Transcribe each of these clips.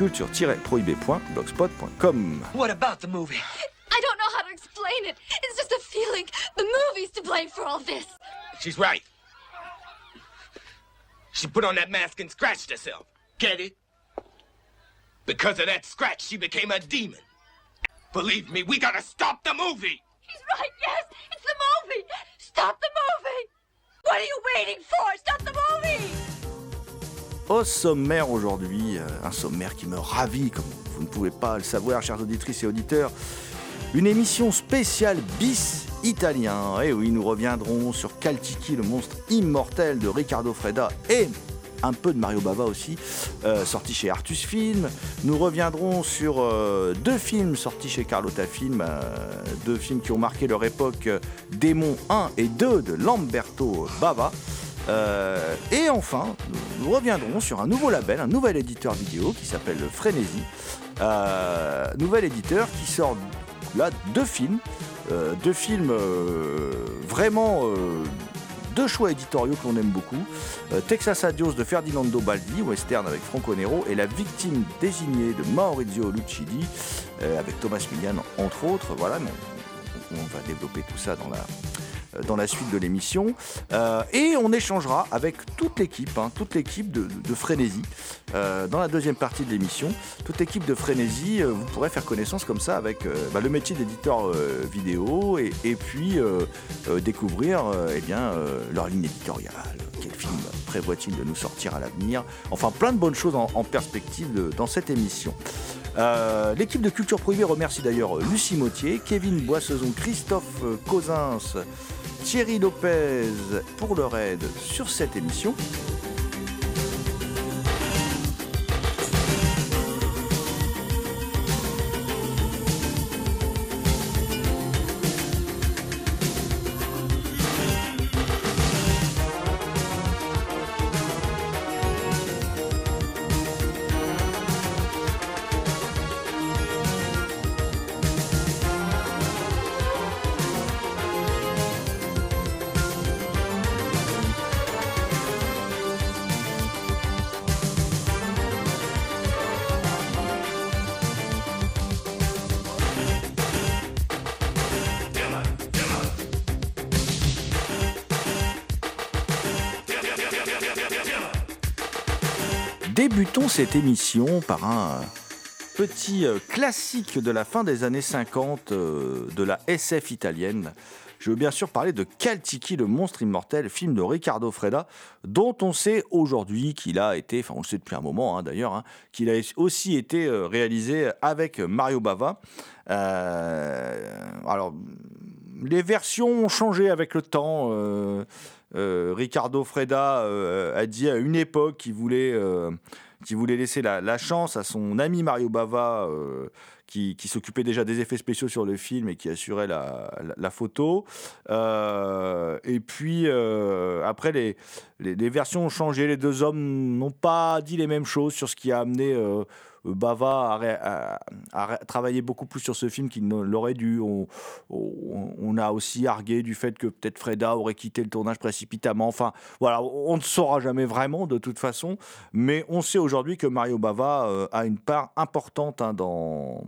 culture-prohibée.blogspot.com. What about the movie? I don't know how to explain it. It's just a feeling. The movie's to blame for all this. She's right. She put on that mask and scratched herself. Get it? Because of that scratch, she became a demon. Believe me, we gotta stop the movie! He's right, yes. It's the movie. Stop the movie. What are you waiting for? Stop the movie. Au sommaire aujourd'hui, euh, un sommaire qui me ravit, comme vous ne pouvez pas le savoir, chers auditrices et auditeurs, une émission spéciale bis italien. Et oui, nous reviendrons sur Caltiki, le monstre immortel de Riccardo Freda et un peu de Mario Bava aussi, euh, sorti chez Artus Film. Nous reviendrons sur euh, deux films sortis chez Carlotta Film, deux films qui ont marqué leur époque, Démon 1 et 2 de Lamberto Bava. Euh, et enfin, nous, reviendrons sur un nouveau label, un nouvel éditeur vidéo qui s'appelle Frénésie. Euh, nouvel éditeur qui sort là deux films, euh, deux films vraiment deux choix éditoriaux que l'on aime beaucoup. Texas Adios de Ferdinando Baldi, western avec Franco Nero, et La victime désignée de Maurizio Lucidi, euh, avec Thomas Millian entre autres. Voilà, mais on, va développer tout ça dans la, dans la suite de l'émission. Euh, et on échangera avec toute l'équipe, hein, toute l'équipe de, de Frénésie, euh, dans la deuxième partie de l'émission. Toute l'équipe de Frénésie, euh, vous pourrez faire connaissance comme ça avec euh, bah, le métier d'éditeur euh, vidéo et, puis euh, euh, découvrir euh, eh bien, euh, leur ligne éditoriale. Quel film prévoit-il de nous sortir à l'avenir? Enfin, plein de bonnes choses en, perspective dans cette émission. Euh, L'équipe de Culture Prohibée remercie d'ailleurs euh, Lucie Mautier, Kevin Boissezon, Christophe euh, Cosins, Thierry Lopez pour leur aide sur cette émission. Débutons cette émission par un petit euh, classique de la fin des années 50 euh, de la SF italienne. Je veux bien sûr parler de Caltiki, le monstre immortel, film de Riccardo Freda, dont on sait aujourd'hui qu'il a été, enfin on le sait depuis un moment hein, d'ailleurs, hein, qu'il a aussi été euh, réalisé avec Mario Bava. Alors, les versions ont changé avec le temps. euh, Ricardo Freda a dit à une époque qu'il voulait, qu'il voulait laisser la, chance à son ami Mario Bava, euh, qui, qui s'occupait déjà des effets spéciaux sur le film et qui assurait la, photo. Euh, et puis, euh, après, les, versions ont changé. Les deux hommes n'ont pas dit les mêmes choses sur ce qui a amené Bava à- à ré- travailler beaucoup plus sur ce film qu'il ne l'aurait dû. On a aussi argué du fait que peut-être Freda aurait quitté le tournage précipitamment. Enfin, voilà, on ne saura jamais vraiment de toute façon, mais on sait aujourd'hui que Mario Bava euh, a une part importante hein, dans,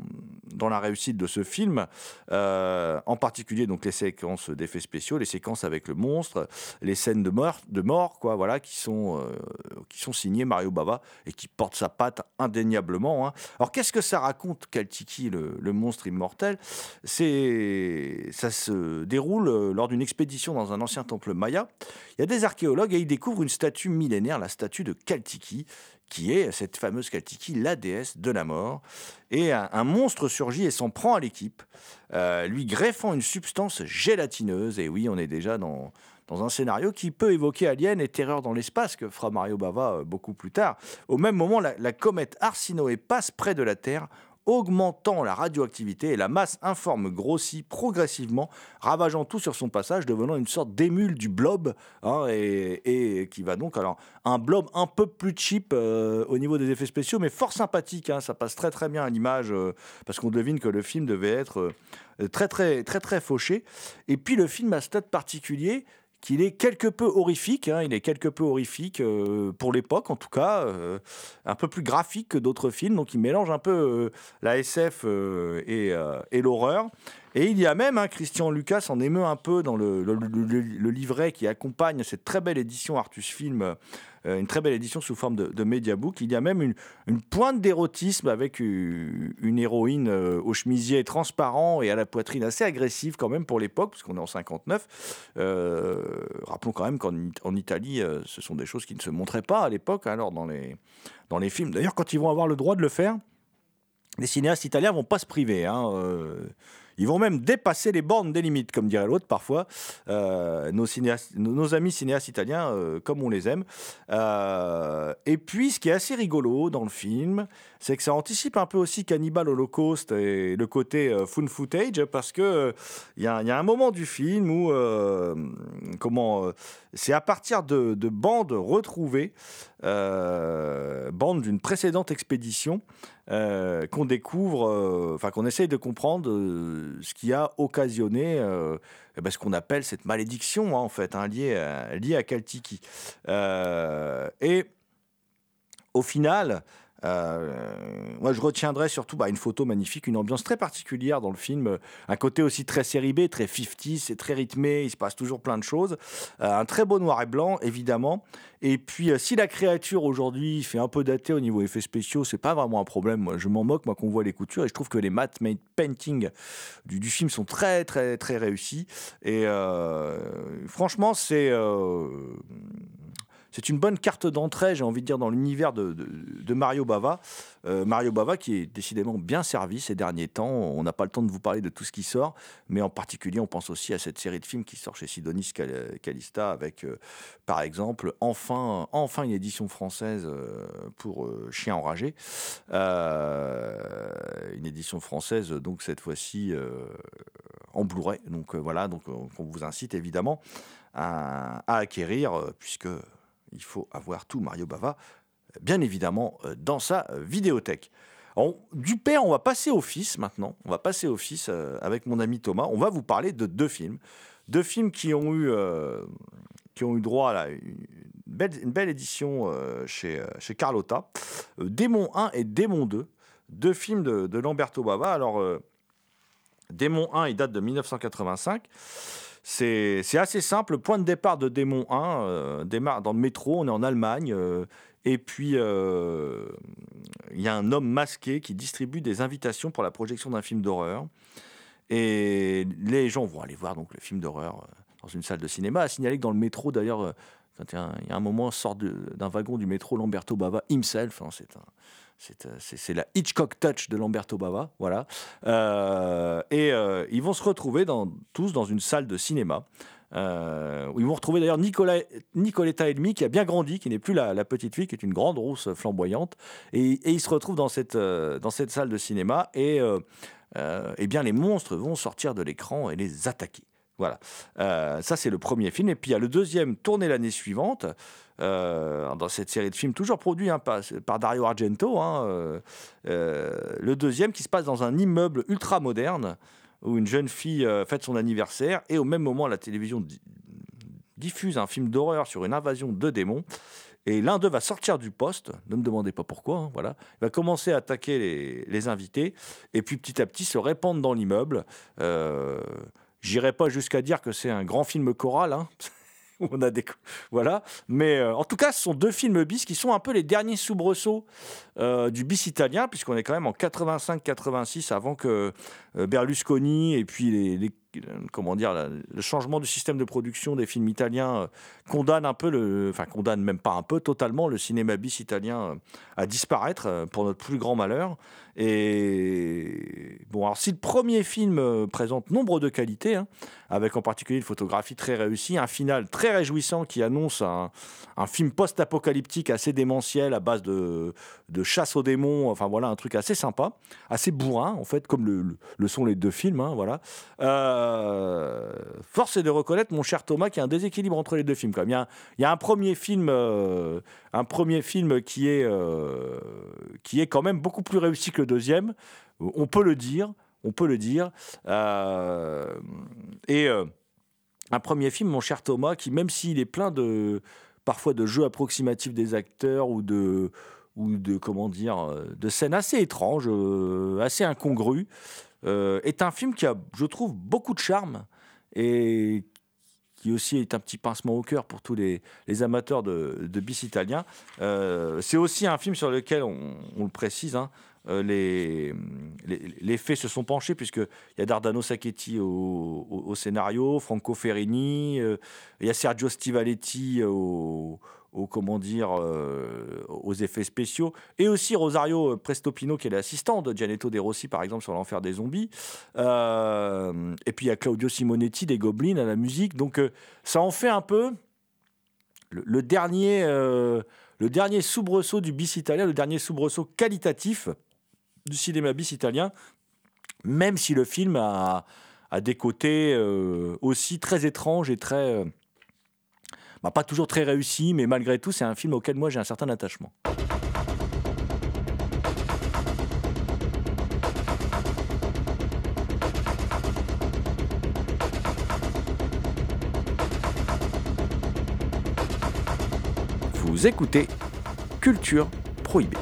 dans la réussite de ce film, euh, en particulier donc les séquences d'effets spéciaux, les séquences avec le monstre, les scènes de mort, de mort quoi, voilà, qui sont euh, qui sont signées Mario Bava et qui portent sa patte indéniablement. hein. Alors qu'est-ce que ça raconte Kaltiki, le, le monstre immortel? C'est ça se déroule euh, lors d'une expédition dans un ancien temple maya. Il y a des archéologues et ils découvrent une statue millénaire, la statue de Kaltiki, qui est cette fameuse Kaltiki, la déesse de la mort. Et un, monstre surgit et s'en prend à l'équipe, euh, lui greffant une substance gélatineuse. Et oui, on est déjà dans, dans un scénario qui peut évoquer Alien et Terreur dans l'espace, que fera Mario Bava euh, beaucoup plus tard. Au même moment, la, la comète Arsinoé passe près de la Terre, augmentant la radioactivité et la masse informe grossit progressivement, ravageant tout sur son passage, devenant une sorte d'émule du blob, hein, et, qui va donc alors un blob un peu plus cheap euh, au niveau des effets spéciaux, mais fort sympathique. hein, ça passe très très bien à l'image euh, parce qu'on devine que le film devait être euh, très très très très fauché. Et puis le film a ce stade particulier qu'il est quelque peu horrifique, hein, il est quelque peu horrifique euh, pour l'époque en tout cas, euh, un peu plus graphique que d'autres films, donc il mélange un peu euh, la SF euh, et, et l'horreur. Et il y a même, hein, Christian Lucas en émeut un peu dans le, livret qui accompagne cette très belle édition Artus Film, euh, une très belle édition sous forme de, de mediabook. Il y a même une, pointe d'érotisme avec une, héroïne euh, au chemisier transparent et à la poitrine assez agressive quand même pour l'époque, parce qu'on est en 59. Euh, rappelons quand même qu'en en Italie, ce sont des choses qui ne se montraient pas à l'époque, hein, alors dans les, dans les films. D'ailleurs, quand ils vont avoir le droit de le faire, les cinéastes italiens vont pas se priver. hein, ils vont même dépasser les bornes des limites, comme dirait l'autre parfois. Euh, nos, amis cinéastes italiens, euh, comme on les aime. Euh, et puis, ce qui est assez rigolo dans le film, c'est que ça anticipe un peu aussi Cannibal Holocaust et le côté fun footage, parce que il y, a un moment du film où, comment, c'est à partir de, de bandes retrouvées, bandes d'une précédente expédition, euh, qu'on découvre, euh, enfin qu'on essaye de comprendre euh, ce qui a occasionné eh ben, ce qu'on appelle cette malédiction, hein, en fait, hein, liée, à, liée à Kaltiki. Et au final, euh, moi je retiendrai surtout bah, une photo magnifique, une ambiance très particulière dans le film, un côté aussi très série B, très 50, c'est très rythmé, il se passe toujours plein de choses, Euh, un très beau noir et blanc évidemment, et puis euh, si la créature aujourd'hui fait un peu daté au niveau effets spéciaux, c'est pas vraiment un problème, moi je m'en moque moi qu'on voit les coutures, et je trouve que les matte made painting du, film sont très très très réussis, et franchement c'est... c'est une bonne carte d'entrée, j'ai envie de dire, dans l'univers de, Mario Bava. Euh, Mario Bava qui est décidément bien servi ces derniers temps. On n'a pas le temps de vous parler de tout ce qui sort, mais en particulier, on pense aussi à cette série de films qui sort chez Sidonis Cal- Calista avec, euh, par exemple, enfin, enfin une édition française euh, pour Chien enragé. Une édition française, donc cette fois-ci en Blu-ray. Donc voilà, donc on vous incite évidemment à, acquérir, puisque il faut avoir tout Mario Bava, bien évidemment, euh, dans sa euh, vidéothèque. Du père, on va passer au fils maintenant. On va passer au fils euh, avec mon ami Thomas. On va vous parler de deux films. Deux films qui ont eu, droit à une, belle, une édition chez, Carlotta. Démon 1 et Démon 2. Deux films de, de Lamberto Bava. Alors, Démon 1, il date de 1985. C'est assez simple. Point de départ de Démon 1 euh, démarre dans le métro. On est en Allemagne. euh, et puis, euh, il y a un homme masqué qui distribue des invitations pour la projection d'un film d'horreur. Et les gens vont aller voir donc le film d'horreur dans une salle de cinéma. À signaler que dans le métro, d'ailleurs, il y a un- moment, sort d'un wagon du métro Lamberto Bava himself. hein, c'est un- c'est, euh, c'est- la Hitchcock touch de Lamberto Bava, voilà. Euh, et euh, ils vont se retrouver tous dans une salle de cinéma. où ils vont retrouver d'ailleurs Nicoletta Elmi qui a bien grandi, qui n'est plus la, petite fille, qui est une grande rousse flamboyante. Et, et ils se retrouvent dans cette, dans cette salle de cinéma et euh, eh bien les monstres vont sortir de l'écran et les attaquer. Voilà, ça c'est le premier film. Et puis il y a le deuxième tourné l'année suivante euh, dans cette série de films, toujours produit hein, par, Dario Argento. hein, euh, euh, le deuxième qui se passe dans un immeuble ultra moderne où une jeune fille fête son anniversaire et au même moment la télévision di- diffuse un film d'horreur sur une invasion de démons. Et l'un d'eux va sortir du poste, ne me demandez pas pourquoi, hein, voilà. Il va commencer à attaquer les, invités, et puis petit à petit se répandre dans l'immeuble. Euh, J'irai pas jusqu'à dire que c'est un grand film choral. on a des voilà. Mais euh, en tout cas ce sont deux films bis qui sont un peu les derniers soubresauts euh, du bis italien puisqu'on est quand même en 85-86 avant que euh, Berlusconi et puis les, comment dire le changement du système de production des films italiens condamne un peu le enfin condamne même pas un peu totalement le cinéma bis italien à disparaître pour notre plus grand malheur. Et bon alors si le premier film présente nombre de qualités hein, avec en particulier une photographie très réussie, un final très réjouissant qui annonce un, film post-apocalyptique assez démentiel à base de, chasse aux démons, enfin voilà, un truc assez sympa, assez bourrin en fait, comme le, le- sont les deux films, hein, voilà. Euh, force est de reconnaître, mon cher Thomas, qu'il y a un déséquilibre entre les deux films. Quand même. Il, y a un, il y a un premier film, euh, un premier film qui est, euh, qui est quand même beaucoup plus réussi que le deuxième, on peut le dire. On peut le dire. Euh, et euh, un premier film, mon cher Thomas, qui même s'il est plein de parfois de jeux approximatifs des acteurs ou de ou de comment dire de scènes assez étranges, euh, assez incongrues, est un film qui a, je trouve, beaucoup de charme et qui aussi est un petit pincement au cœur pour tous les, les amateurs de, de bis italien. C'est aussi un film sur lequel, on, on le précise, hein, les, les, les faits se sont penchés, puisqu'il y a Dardano Sacchetti au, scénario, Franco Ferrini, euh, il y a Sergio Stivaletti au, au, comment dire, euh, aux effets spéciaux, et aussi Rosario Prestopino, qui est l'assistant de Gianetto De Rossi, par exemple, sur l'enfer des zombies. Euh, et puis il y a Claudio Simonetti des Goblins à la musique. Donc euh, ça en fait un peu le, dernier, euh, le dernier soubresaut du bis italien, le dernier soubresaut qualitatif du cinéma bis italien, même si le film a, des côtés euh, aussi très étranges et très... euh, bah, pas toujours très réussis, mais malgré tout, c'est un film auquel moi j'ai un certain attachement. Vous écoutez Culture Prohibée.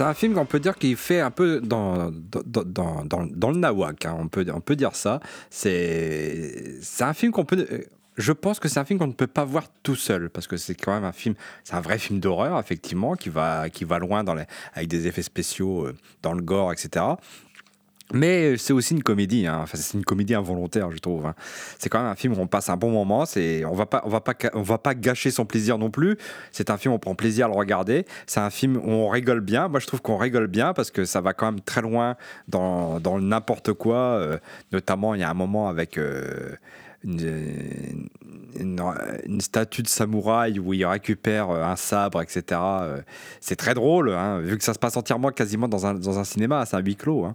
C'est un film qu'on peut dire qu'il fait un peu dans, dans, dans, dans, le nawak, hein, on, peut, on peut dire ça. C'est un film qu'on peut... Je pense que c'est un film qu'on ne peut pas voir tout seul, parce que c'est quand même un film, c'est un vrai film d'horreur, effectivement, qui va, qui va loin dans les, avec des effets spéciaux, euh, dans le gore, etc. Mais c'est aussi une comédie, hein. enfin, c'est une comédie involontaire, je trouve. hein. C'est quand même un film où on passe un bon moment. C'est, on va pas, on va pas, on va pas gâcher son plaisir non plus. C'est un film où on prend plaisir à le regarder. C'est un film où on rigole bien. Moi, je trouve qu'on rigole bien parce que ça va quand même très loin dans, dans n'importe quoi. euh, notamment, il y a un moment avec. euh, une, statue de samouraï où il récupère euh, un sabre, etc. C'est très drôle, hein, vu que ça se passe entièrement quasiment dans un, dans un cinéma, c'est un huis clos.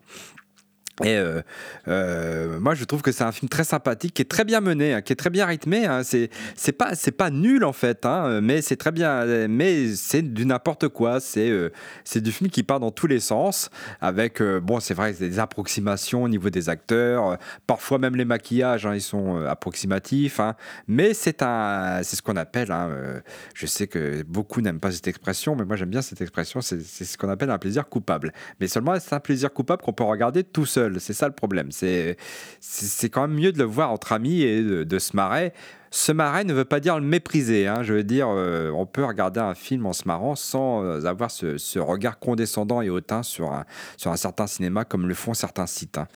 Et euh, euh, moi, je trouve que c'est un film très sympathique, qui est très bien mené, hein, qui est très bien rythmé. Hein. C'est c'est pas c'est pas nul en fait, hein, mais c'est très bien. Mais c'est du n'importe quoi. C'est euh, c'est du film qui part dans tous les sens. Avec bon, c'est vrai, des approximations au niveau des acteurs. parfois même les maquillages, hein, ils sont approximatifs. mais c'est un c'est ce qu'on appelle. je sais que beaucoup n'aiment pas cette expression, mais moi j'aime bien cette expression. C'est ce qu'on appelle un plaisir coupable. Mais seulement c'est un plaisir coupable qu'on peut regarder tout seul? C'est ça le problème. C'est quand même mieux de le voir entre amis et de, se marrer. Se marrer ne veut pas dire le mépriser. hein. Je veux dire, euh, on peut regarder un film en se marrant sans euh, avoir ce, ce regard condescendant et hautain sur un, sur un certain cinéma comme le font certains sites. hein.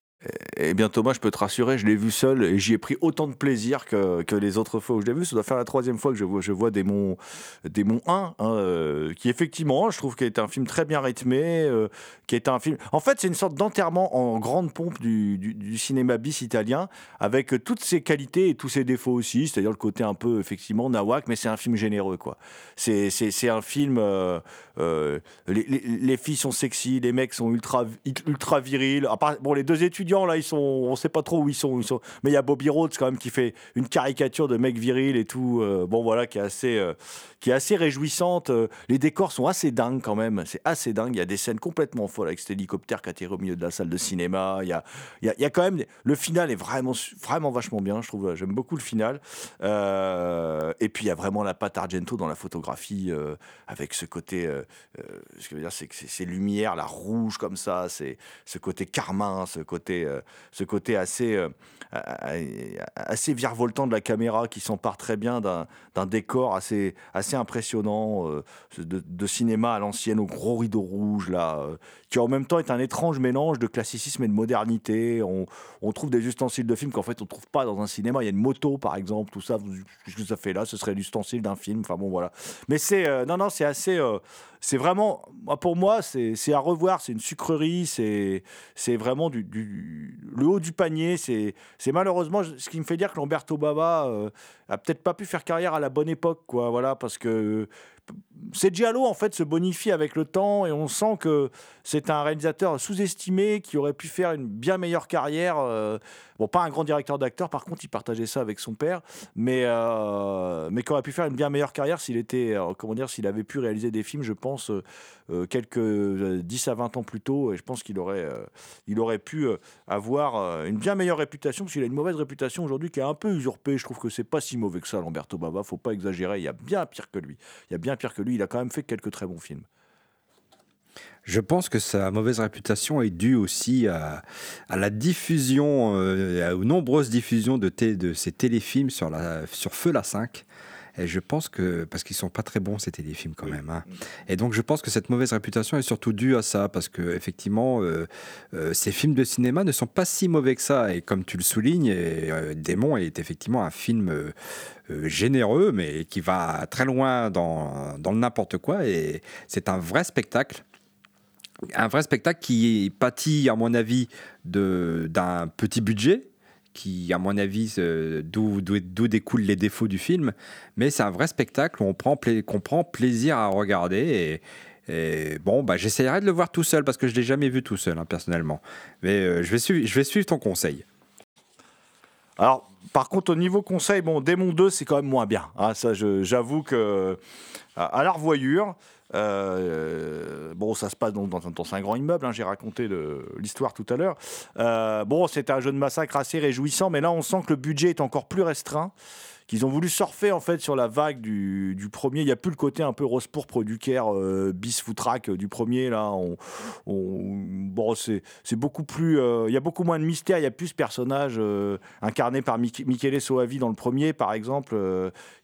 Eh bien Thomas, je peux te rassurer, je l'ai vu seul et j'y ai pris autant de plaisir que, les autres fois où je l'ai vu. Ça doit faire la troisième fois que je vois, je vois Démon, Démon 1, hein, euh, qui effectivement, je trouve qu'il est un film très bien rythmé, euh, qui est un film... En fait, c'est une sorte d'enterrement en grande pompe du, du- cinéma bis italien, avec toutes ses qualités et tous ses défauts aussi, c'est-à-dire le côté un peu, effectivement, nawak, mais c'est un film généreux, quoi. C'est c'est- c'est un film... euh, les, les- les filles sont sexy, les mecs sont ultra, ultra virils. À bon, les deux étudiants, là, ils sont, on sait pas trop où ils sont. ils sont- mais il y a Bobby Rhodes, quand même, qui fait une caricature de mec viril et tout. euh, bon, voilà, qui est assez, euh, qui est assez réjouissante. Euh, les décors sont assez dingues, quand même. C'est assez dingue. Il y a des scènes complètement folles avec cet hélicoptère qui atterrit au milieu de la salle de cinéma. Il y a, il y quand même. Le final est vraiment, vraiment vachement bien, je trouve. J'aime beaucoup le final. Et puis, il y a vraiment la patte Argento dans la photographie, avec ce côté. ce que je veux dire, c'est que ces lumières, la rouge comme ça, c'est ce côté carmin, ce côté, euh, ce côté assez, euh, assez virevoltant de la caméra qui s'empare très bien d'un décor assez, impressionnant euh, de, cinéma à l'ancienne, au gros rideau rouge, là, qui en même temps est un étrange mélange de classicisme et de modernité. On, trouve des ustensiles de film qu'en fait on trouve pas dans un cinéma. Il y a une moto, par exemple, tout ça. Qu'est-ce que ça fait là? Ce serait l'ustensile d'un film. Enfin bon, voilà. Mais c'est euh, non, non, c'est assez. euh, c'est vraiment, pour moi, c'est c'est à revoir. C'est une sucrerie. C'est c'est vraiment du, du- le haut du panier. C'est c'est malheureusement ce qui me fait dire que Lamberto Bava euh, a peut-être pas pu faire carrière à la bonne époque, quoi. Voilà, parce que c'est Giallo en fait se bonifie avec le temps et on sent que c'est un réalisateur sous-estimé qui aurait pu faire une bien meilleure carrière. euh, bon, pas un grand directeur d'acteur, par contre, il partageait ça avec son père, mais euh, mais qui aurait pu faire une bien meilleure carrière s'il était, euh, comment dire, s'il avait pu réaliser des films, je pense, euh, quelques euh, 10 à 20 ans plus tôt. Et je pense qu'il aurait, il aurait pu avoir une bien meilleure réputation, parce qu'il a une mauvaise réputation aujourd'hui qui est un peu usurpée. Je trouve que c'est pas si mauvais que ça, Lamberto Bava. Faut pas exagérer. Il y a bien pire que lui. Il y a bien pire que lui. Il a quand même fait quelques très bons films. Je pense que sa mauvaise réputation est due aussi à, à la diffusion, euh, aux nombreuses diffusions de, de ces téléfilms sur, la, sur Feu la 5. Et je pense que, parce qu'ils sont pas très bons ces téléfilms quand même. hein. Et donc je pense que cette mauvaise réputation est surtout due à ça, parce que effectivement, euh, euh, ces films de cinéma ne sont pas si mauvais que ça. Et comme tu le soulignes, et, euh, Démon est effectivement un film généreux, mais qui va très loin dans, dans le n'importe quoi. Et c'est un vrai spectacle un vrai spectacle qui pâtit, à mon avis, d'un petit budget, qui, à mon avis, d'où découlent les défauts du film. Mais c'est un vrai spectacle où on prend, qu'on prend plaisir à regarder. Et, bon, bah, j'essaierai de le voir tout seul parce que je ne l'ai jamais vu tout seul, hein, personnellement. Mais euh, je, vais suivre, je vais suivre ton conseil. Alors, par contre, au niveau conseil, bon, Démon 2, c'est quand même moins bien. hein. ça, j'avoue que à, à la revoyure, euh, bon, ça se passe dans, un- dans un grand immeuble. hein, J'ai raconté l'histoire tout à l'heure. Euh, bon, c'est un jeu de massacre assez réjouissant, mais là, on sent que le budget est encore plus restreint. Qu'ils ont voulu surfer en fait sur la vague du, premier. Il n'y a plus le côté un peu rose pourpre du Caire, euh, bis foutraque du premier. Là, on, on- bon, c'est beaucoup plus. Il y a beaucoup moins de mystère. Il y a plus ce personnage incarné par Mich- Michele Soavi dans le premier, par exemple.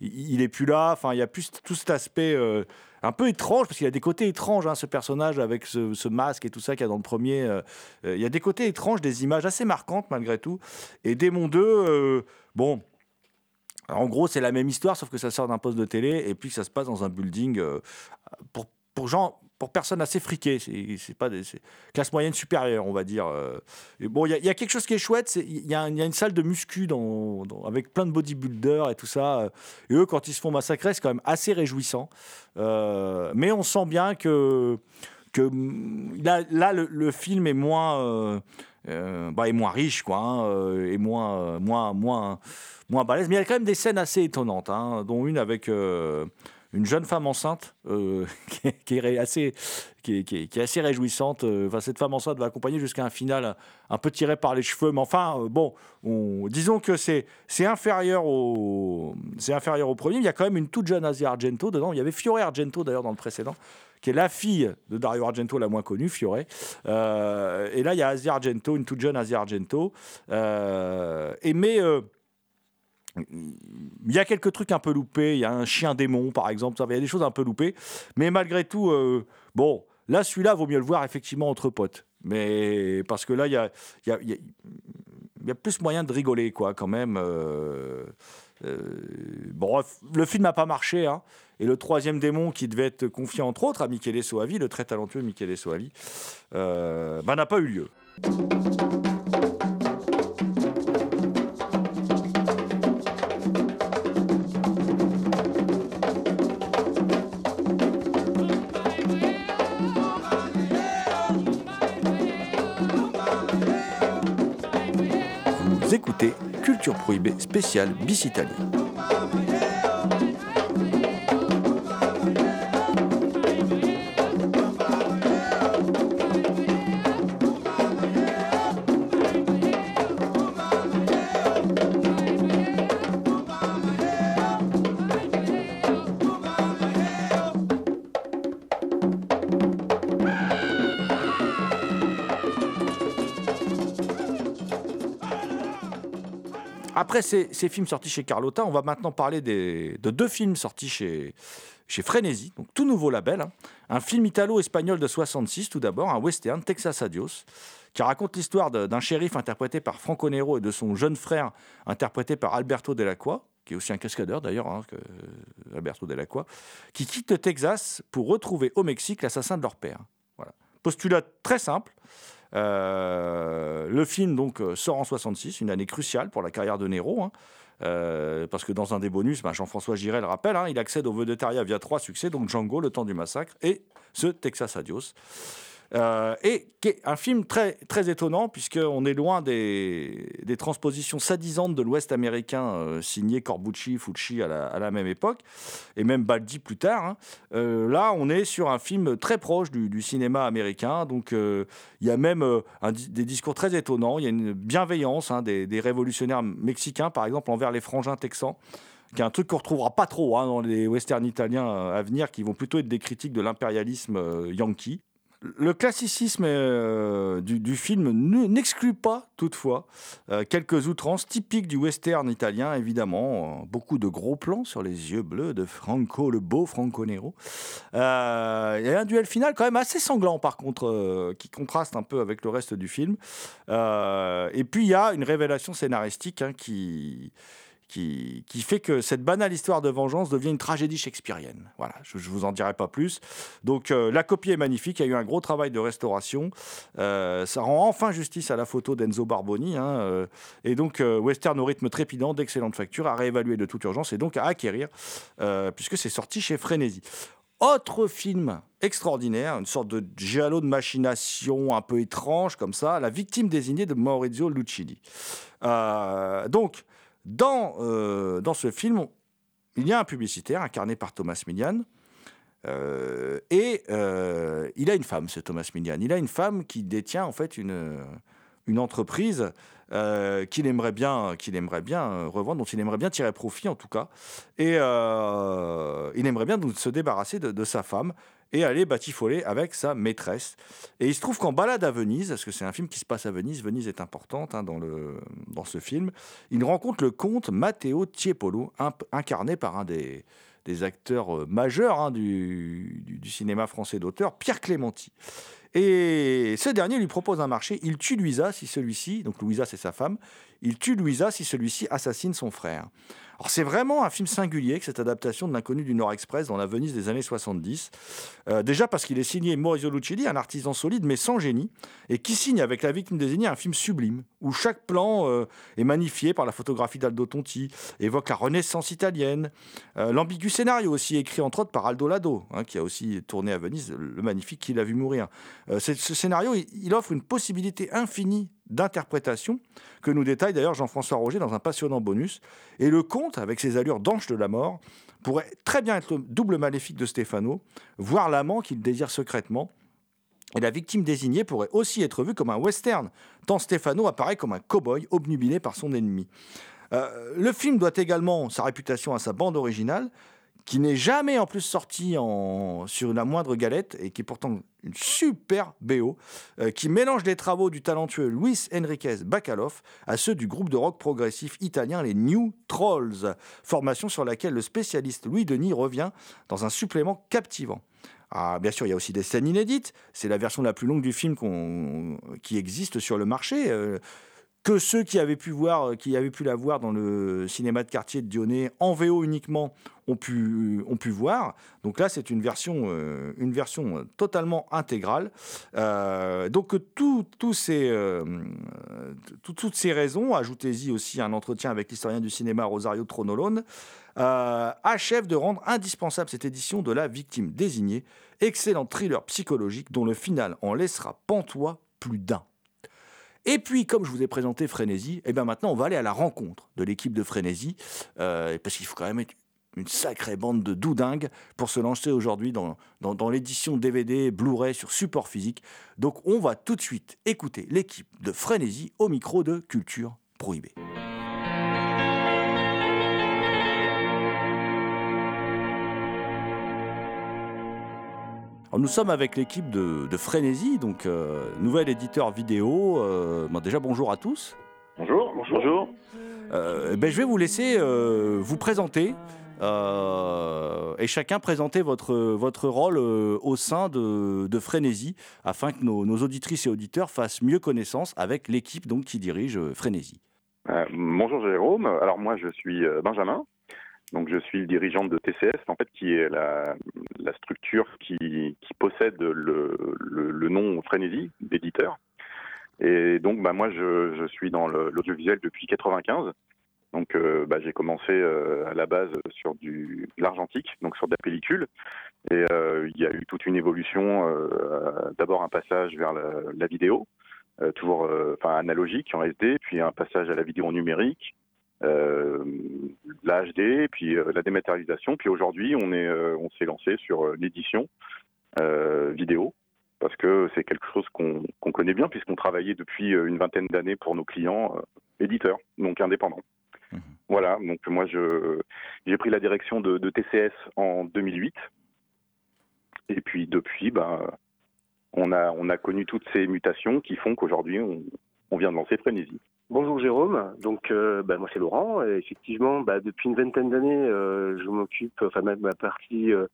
il, il est plus là. Enfin, il y a plus tout cet aspect. Un peu étrange, parce qu'il a des côtés étranges, hein, ce personnage avec ce, masque et tout ça qu'il y a dans le premier. euh, euh, il y a des côtés étranges, des images assez marquantes malgré tout. Et Démon 2, euh, bon, en gros, c'est la même histoire, sauf que ça sort d'un poste de télé et puis ça se passe dans un building pour, pour. Pour personnes assez friquées, c'est pas des, classe moyenne supérieure, on va dire. euh. Et bon, il y, a- quelque chose qui est chouette, il y, y a une salle de muscu dans, avec plein de bodybuilders et tout ça. euh. Et eux, quand ils se font massacrer, c'est quand même assez réjouissant. Euh, mais on sent bien que, que mm, là, le, film est moins, euh, bah, est moins riche, quoi, hein, et moins, moins, moins, moins balèze. Mais il y a quand même des scènes assez étonnantes, hein, dont une avec une jeune femme enceinte euh, qui, est, assez, qui est, assez réjouissante. Euh, Enfin, cette femme enceinte va accompagner jusqu'à un final un peu tiré par les cheveux. Mais enfin, euh, bon, on- disons que c'est inférieur au inférieur au premier. Il y a quand même une toute jeune Asia Argento dedans. Il y avait Fiore Argento d'ailleurs dans le précédent qui est la fille de Dario Argento, la moins connue, Fiore. Et là, il y a Asia Argento, une toute jeune Asia Argento. Euh, et mais il y a quelques trucs un peu loupés. Il y a un chien démon, par exemple. Il y a des choses un peu loupées. Mais malgré tout, euh, bon, là, celui-là, vaut mieux le voir effectivement entre potes. Mais parce que là, il y a, plus moyen de rigoler, quoi, quand même. euh, euh, bon, le film n'a pas marché. hein. Et le troisième démon, qui devait être confié entre autres à Michele Soavi, le très talentueux Michele Soavi, bah, n'a pas eu lieu. Écoutez Culture Prohibée spéciale bis Italie. Après ces, films sortis chez Carlotta, on va maintenant parler de deux films sortis chez, Frénésie, donc tout nouveau label. hein. Un film italo-espagnol de 66, tout d'abord, un western, Texas Adios, qui raconte l'histoire d'un shérif interprété par Franco Nero et de son jeune frère interprété par Alberto Delacroix, qui est aussi un cascadeur d'ailleurs, hein, que Alberto Delacroix, qui quitte le Texas pour retrouver au Mexique l'assassin de leur père. Voilà. Postulat très simple. Euh, le film donc euh, sort en 66, une année cruciale pour la carrière de Nero, hein, euh, parce que dans un des bonus, ben, Jean-François Giret le rappelle, hein, il accède au Vedettaria via trois succès, donc Django, Le Temps du Massacre et ce Texas Adios. Euh, et qui est un film très, très étonnant, puisqu'on est loin des, des transpositions sadisantes de l'Ouest américain euh, signé Corbucci, Fucci à la, même époque, et même Baldi plus tard. hein. Euh, là, on est sur un film très proche du, cinéma américain, donc il y a même des discours très étonnants, il y a une bienveillance hein, des, révolutionnaires mexicains, par exemple, envers les frangins texans qui est un truc qu'on retrouvera pas trop hein, dans les westerns italiens à venir, qui vont plutôt être des critiques de l'impérialisme yankee. Le classicisme euh, du, film ne- n'exclut pas, toutefois, euh, quelques outrances typiques du western italien, évidemment. Euh, beaucoup de gros plans sur les yeux bleus de Franco, le beau Franco Nero. Il y a un duel final quand même assez sanglant, par contre, qui contraste un peu avec le reste du film. Et puis, il y a une révélation scénaristique hein, qui qui, fait que cette banale histoire de vengeance devient une tragédie shakespearienne. Voilà, je ne vous en dirai pas plus. Donc euh, la copie est magnifique, il y a eu un gros travail de restauration. Euh, ça rend enfin justice à la photo d'Enzo Barboni. hein, euh, et donc western au rythme trépidant, d'excellente facture, à réévaluer de toute urgence et donc à acquérir, puisque c'est sorti chez Frénésie. Autre film extraordinaire, une sorte de giallo de machination un peu étrange comme ça, La victime désignée de Maurizio Lucchini. Donc, dans, euh, dans ce film, il y a un publicitaire incarné par Thomas Millian. euh, et euh, il a une femme, ce Thomas Millian. Il a une femme qui détient en fait une, entreprise qu'il aimerait bien, qu'il aimerait bien revendre, dont il aimerait bien tirer profit en tout cas. Et il aimerait bien se débarrasser de sa femme et aller batifoler avec sa maîtresse. Et il se trouve qu'en balade à Venise, parce que c'est un film qui se passe à Venise, Venise est importante hein, dans, le, dans ce film, il rencontre le comte Matteo Tiepolo, incarné par un des, des acteurs euh, majeurs hein, du, du- du cinéma français d'auteur, Pierre Clémenti. Et ce dernier lui propose un marché. Il tue Louisa si celui-ci, donc Louisa c'est sa femme, il tue Louisa si celui-ci assassine son frère. Alors c'est vraiment un film singulier que cette adaptation de l'inconnu du Nord Express dans la Venise des années 70. Euh, déjà parce qu'il est signé Maurizio Lucchini, un artisan solide mais sans génie, et qui signe avec La victime désignée un film sublime, où chaque plan euh, est magnifié par la photographie d'Aldo Tonti, évoque la Renaissance italienne, euh, l'ambigu scénario aussi écrit entre autres par Aldo Lado, hein, qui a aussi tourné à Venise, le magnifique Qui l'a vu mourir. Ce scénario, il offre une possibilité infinie d'interprétation que nous détaille d'ailleurs Jean-François Roger dans un passionnant bonus. Et le comte, avec ses allures d'ange de la mort, pourrait très bien être le double maléfique de Stefano, voire l'amant qu'il désire secrètement. Et la victime désignée pourrait aussi être vue comme un western, tant Stefano apparaît comme un cow-boy obnubilé par son ennemi. Euh, le film doit également sa réputation à sa bande originale, qui n'est jamais en plus sortie en, sur la moindre galette et qui est pourtant une super BO, euh, qui mélange les travaux du talentueux Luis Enriquez Bacalov à ceux du groupe de rock progressif italien les New Trolls, formation sur laquelle le spécialiste Louis Denis revient dans un supplément captivant. Ah, bien sûr, il y a aussi des scènes inédites. C'est la version la plus longue du film qui existe sur le marché. euh, que ceux qui avaient pu voir, euh, qui la voir dans le cinéma de quartier de Dionnet en VO uniquement ont pu, voir. Donc là, c'est une version, euh, euh, totalement intégrale. Donc tout- toutes ces raisons, ajoutez-y aussi un entretien avec l'historien du cinéma Rosario Tronolone, achèvent de rendre indispensable cette édition de La Victime désignée, excellent thriller psychologique dont le final en laissera pantois plus d'un. Et puis, comme je vous ai présenté Frénésie, et bien maintenant, on va aller à la rencontre de l'équipe de Frénésie, euh, parce qu'il faut quand même être une sacrée bande de doudingues pour se lancer aujourd'hui dans, dans, dans l'édition DVD Blu-ray sur support physique. Donc, on va tout de suite écouter l'équipe de Frénésie au micro de Culture Prohibée. Alors, nous sommes avec l'équipe de, de Frénésie, donc euh, nouvel éditeur vidéo. Euh, bon, déjà, bonjour à tous. Bonjour, bonjour. Euh, ben, je vais vous laisser euh, vous présenter euh, et chacun présenter votre, votre rôle euh, au sein de, de Frénésie afin que nos, nos auditrices et auditeurs fassent mieux connaissance avec l'équipe donc, qui dirige Frénésie. Euh, bonjour Jérôme. Alors moi je suis euh, Benjamin. Donc je suis le dirigeant de TCS en fait qui est la, structure qui, possède le, nom Frénésie d'éditeur. Et donc bah, moi je, suis dans l'audiovisuel depuis 95. Donc euh, bah, j'ai commencé euh, à la base sur du l'argentique, donc sur de la pellicule. Et euh, il y a eu toute une évolution, d'abord un passage vers la, la vidéo, toujours enfin analogique en SD, puis un passage à la vidéo numérique, euh, la HD, puis euh, la dématérialisation. Puis aujourd'hui, on est, euh, on s'est lancé sur euh, l'édition euh, vidéo parce que c'est quelque chose qu'on connaît bien puisqu'on travaillait depuis euh, une vingtaine d'années pour nos clients euh, éditeurs, donc indépendants. Mhm. Voilà, donc moi je j'ai pris la direction de, de TCS en 2008 et puis depuis, ben on a on a connu toutes ces mutations qui font qu'aujourd'hui on, on vient de lancer Frénésie. Bonjour Jérôme, donc euh, bah, moi c'est Laurent. Et effectivement, bah, depuis une vingtaine d'années, euh, je m'occupe, enfin ma, ma partie, euh,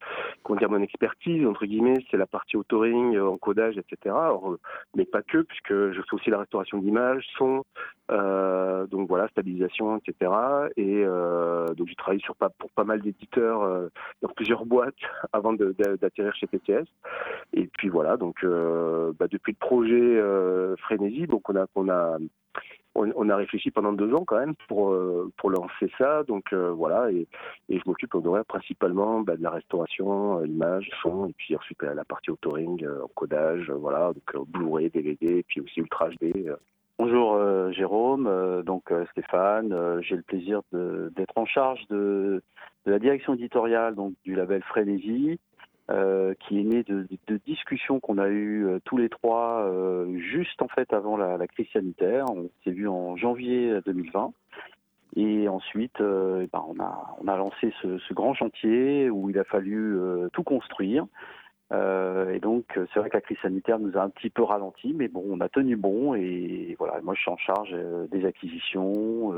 comment dire, mon expertise entre guillemets, c'est la partie authoring, euh, encodage, etc. Euh, mais pas que, puisque je fais aussi la restauration d'image, son, euh, donc voilà, stabilisation, etc. Et donc j'ai travaillé sur pour pas mal d'éditeurs dans plusieurs boîtes avant d'atterrir chez PTS. Et puis voilà, donc bah, depuis le projet Frénésie, donc on a on a on, on a réfléchi pendant deux ans quand même pour euh, pour lancer ça. Donc euh, voilà, et, et je m'occupe principalement bah, de la restauration, euh, image, son, et puis ensuite la, la partie authoring, euh, encodage, voilà, donc Blu-ray, DVD, et puis aussi Ultra HD. Bonjour euh, Jérôme, euh, donc euh, Stéphane, j'ai le plaisir d'être en charge de, de la direction éditoriale donc du label Frénésie, euh, qui est né de, discussions qu'on a eues euh, tous les trois euh, juste en fait avant la, crise sanitaire. On s'est vu en janvier 2020. Et ensuite, ben, on, a, on a lancé ce, ce grand chantier où il a fallu tout construire. Et donc, c'est vrai que la crise sanitaire nous a un petit peu ralenti, mais bon, on a tenu bon. Et voilà, moi, je suis en charge des acquisitions,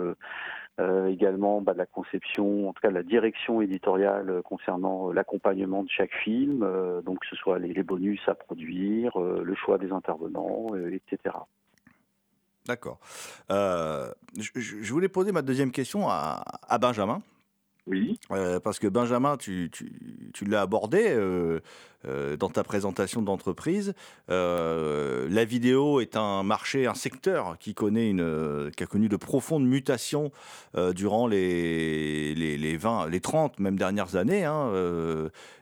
euh, également bah, la conception, en tout cas la direction éditoriale euh, concernant euh, l'accompagnement de chaque film, donc que ce soit les, bonus à produire, le choix des intervenants, etc. D'accord. Je, voulais poser ma deuxième question à Benjamin. Oui. Euh, parce que Benjamin, tu, tu- tu l'as abordé euh, euh, dans ta présentation d'entreprise. La vidéo est un marché, un secteur qui connaît une, qui a connu de profondes mutations durant les, les, les 20, les 30 même dernières années. hein,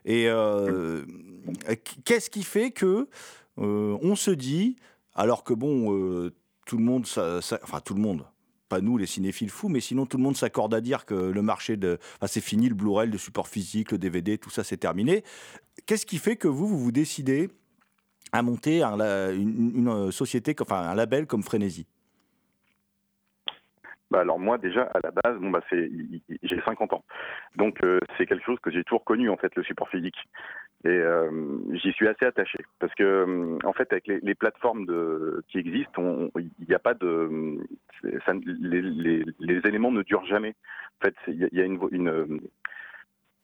et qu'est-ce qui fait que on se dit, alors que bon, tout le monde, enfin tout le monde, nous les cinéphiles fous, mais sinon tout le monde s'accorde à dire que le marché de, enfin, c'est fini, le Blu-ray, le support physique, le DVD, tout ça c'est terminé. Qu'est-ce qui fait que vous, vous vous décidez à monter un une, une société, enfin un label comme Frénésie? Bah alors moi déjà à la base, bon bah c'est j'ai 50 ans, donc euh, c'est quelque chose que j'ai toujours connu en fait le support physique. Et euh, j'y suis assez attaché. Parce que euh, en fait avec les, plateformes de, qui existent, il a pas de les, éléments ne durent jamais. En fait il y a, une,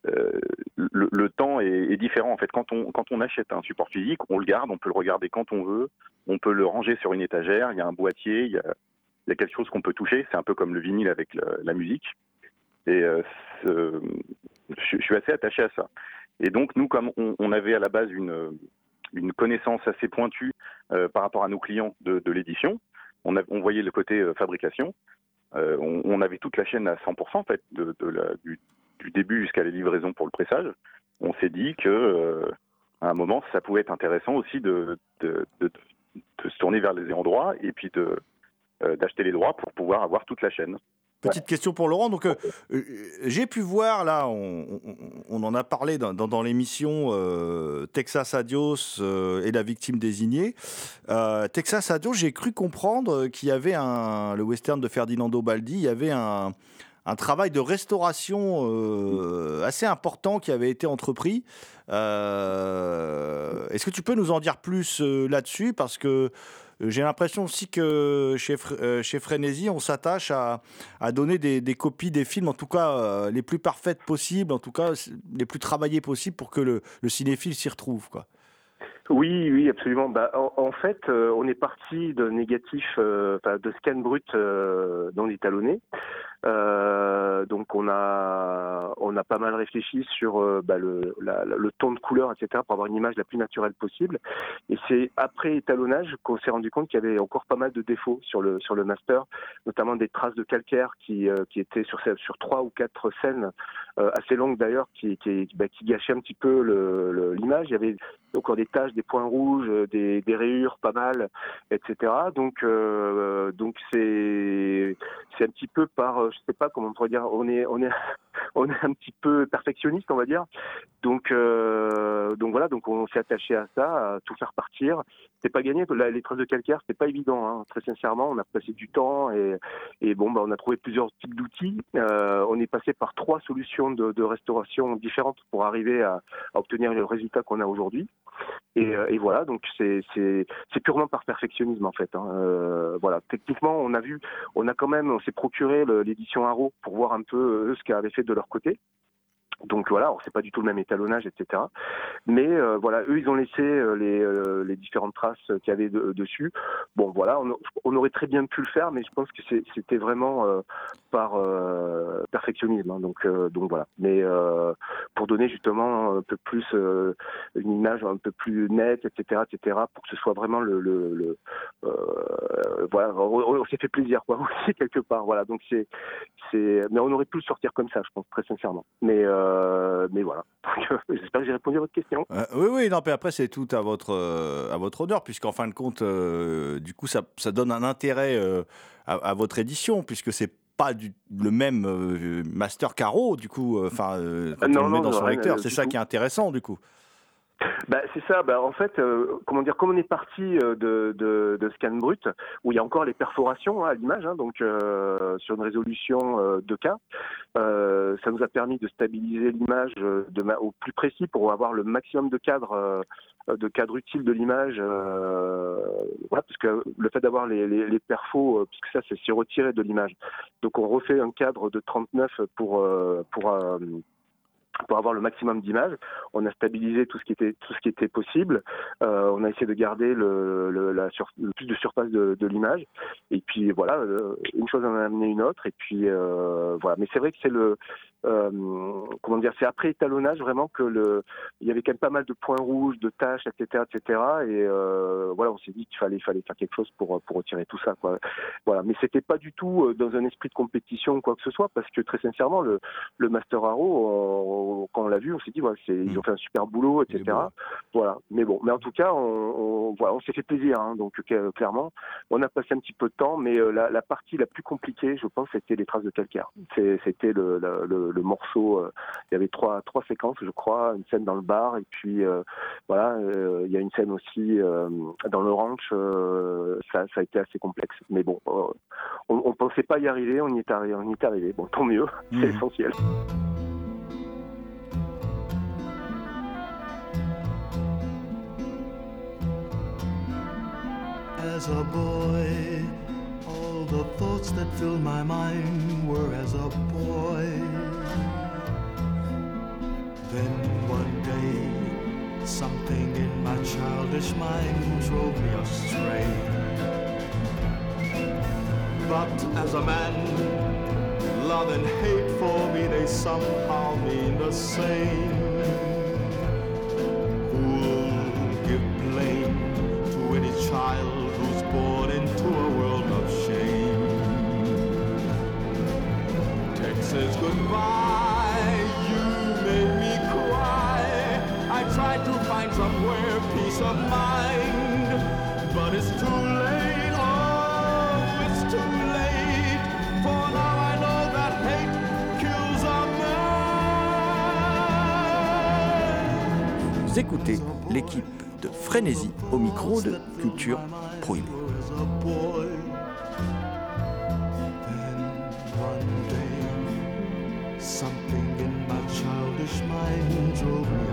le temps est, est différent. En fait, quand on, quand on achète un support physique, on le garde, on peut le regarder quand on veut, on peut le ranger sur une étagère, il y a un boîtier, il y a, il y a quelque chose qu'on peut toucher. C'est un peu comme le vinyle avec la musique. Et euh, je, suis assez attaché à ça. Et donc, nous, comme on, avait à la base une, une connaissance assez pointue euh, par rapport à nos clients de, l'édition, on, voyait le côté euh, fabrication. On, avait toute la chaîne à 100% en fait, du, début jusqu'à la livraison pour le pressage. On s'est dit que à un moment, ça pouvait être intéressant aussi de, de, se tourner vers les endroits et puis de d'acheter les droits pour pouvoir avoir toute la chaîne. Petite question pour Laurent. Donc, euh, euh, j'ai pu voir là, on, on- on en a parlé dans, dans- dans l'émission euh, Texas Adios euh, et la victime désignée. Euh, Texas Adios, j'ai cru comprendre qu'il y avait un, le western de Ferdinando Baldi, il y avait un, un travail de restauration euh, assez important qui avait été entrepris. Est-ce que tu peux nous en dire plus euh, là-dessus? Parce que euh, j'ai l'impression aussi que chez, euh, chez Frénésie, on s'attache à, à donner des, copies des films, en tout cas les plus parfaites possibles, en tout cas les plus travaillées possibles pour que le, le cinéphile s'y retrouve. Quoi. Oui, oui, absolument. Bah, en, fait, on est parti de négatif, euh, de scan brut euh, dans l'étalonné. Euh, donc on a on a pas mal réfléchi sur euh, bah, le, la- le ton de couleur, etc. pour avoir une image la plus naturelle possible. Et c'est après étalonnage qu'on s'est rendu compte qu'il y avait encore pas mal de défauts sur le sur le master, notamment des traces de calcaire qui euh, qui étaient sur sur trois ou quatre scènes euh, assez longues d'ailleurs, qui qui, bah, qui gâchaient un petit peu l'image. Il y avait encore des taches, des points rouges, euh, des, des rayures, pas mal, etc. Donc donc c'est c'est un petit peu par euh, je sais pas comment on pourrait dire on est on est on est un petit peu perfectionniste on va dire. Donc euh, donc voilà donc on s'est attaché à ça à tout faire partir c'est pas gagné La- les traces de calcaire c'est pas évident hein. très sincèrement on a passé du temps et et bon bah on a trouvé plusieurs types d'outils Euh, on est passé par trois solutions de, de restauration différentes pour arriver à, à obtenir le résultat qu'on a aujourd'hui et, euh, et voilà, donc c'est purement par perfectionnisme en fait. hein. Euh, voilà, techniquement, on a vu, on a quand même, on s'est procuré l'édition Arrow pour voir un peu eux ce qu'ils avaient fait de leur côté. Donc voilà, c'est pas du tout le même étalonnage, etc. Mais euh, voilà, eux ils ont laissé euh, les, euh, les différentes traces qu'il y avait de- dessus. Bon voilà, on, on aurait très bien pu le faire, mais je pense que c'était vraiment euh, par euh, perfectionnisme. hein. donc euh, donc voilà. Mais pour donner justement un peu plus euh, une image un peu plus nette, etc., etc., pour que ce soit vraiment le, euh, voilà, on, s'est fait plaisir quoi aussi quelque part. Voilà, donc c'est c'est, mais on aurait pu le sortir comme ça, je pense très sincèrement. Mais euh, mais voilà. J'espère que j'ai répondu à votre question. Oui, oui, non, mais après, c'est tout à votre, à votre honneur, puisqu'en fin de compte, du coup, ça, ça donne un intérêt à, à votre édition, puisque c'est pas du, le même euh, master carreau, du coup, enfin, euh, quand Non, on le met non, dans son rien, lecteur, c'est ça tout. qui est intéressant, du coup. Bah, c'est ça. Bah, en fait, euh, comment dire, comme on est parti euh, de, scan brut, où il y a encore les perforations hein, à l'image, hein, donc euh, sur une résolution euh, 2K, euh, ça nous a permis de stabiliser l'image au plus précis pour avoir le maximum de cadres. de cadres utiles de l'image, parce que le fait d'avoir les, perfos, puisque ça c'est retiré de l'image, donc on refait un cadre de 39 pour pour pour avoir le maximum d'images. On a stabilisé tout ce qui était tout ce qui était possible. Euh, on a essayé de garder le, plus de surface de, l'image. Et puis voilà, euh, une chose en a amené une autre. Et puis euh, voilà. Mais c'est vrai que c'est le comment dire, c'est après étalonnage vraiment que le, il y avait quand même pas mal de points rouges, de taches, etc., etc. Et voilà, on s'est dit qu'il fallait, fallait faire quelque chose pour pour retirer tout ça, quoi. Voilà, mais c'était pas du tout dans un esprit de compétition ou quoi que ce soit, parce que très sincèrement, le, le Master Arrow, on- quand on l'a vu, on s'est dit, ils ont fait un super boulot, etc. Voilà, mais bon, mais en tout cas, on, on, voilà, on s'est fait plaisir, hein, donc euh, clairement, on a passé un petit peu de temps, mais euh, la, la partie la plus compliquée, je pense, c'était les traces de calcaire. C'était le, le, le, le morceau. euh, il y avait trois trois séquences, je crois, une scène dans le bar, et puis euh, voilà, euh, il y a une scène aussi dans le ranch. ça, ça a été assez complexe, mais bon, on, on pensait pas y arriver, on y est arrivé, on y est arrivé. Bon, tant mieux, c'est Mhm. essentiel. As a boy, all the thoughts that filled my mind were as a boy. Then one day, something in my childish mind drove me astray. But as a man, love and hate for me, they somehow mean the same. Who'll give blame to any child écoutez l'équipe de Frénésie au micro de Culture Prohibée. trouble.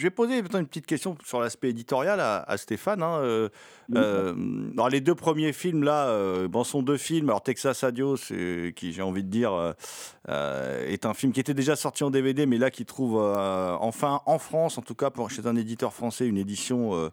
Je vais poser une petite question sur l'aspect éditorial à, Stéphane. hein, euh, euh, les deux premiers films là, euh, bon, sont deux films. Alors Texas Adios, c'est- qui j'ai envie de dire euh, euh, est un film qui était déjà sorti en DVD, mais là qui trouve euh, enfin en France, en tout cas pour chez un éditeur français, une édition euh,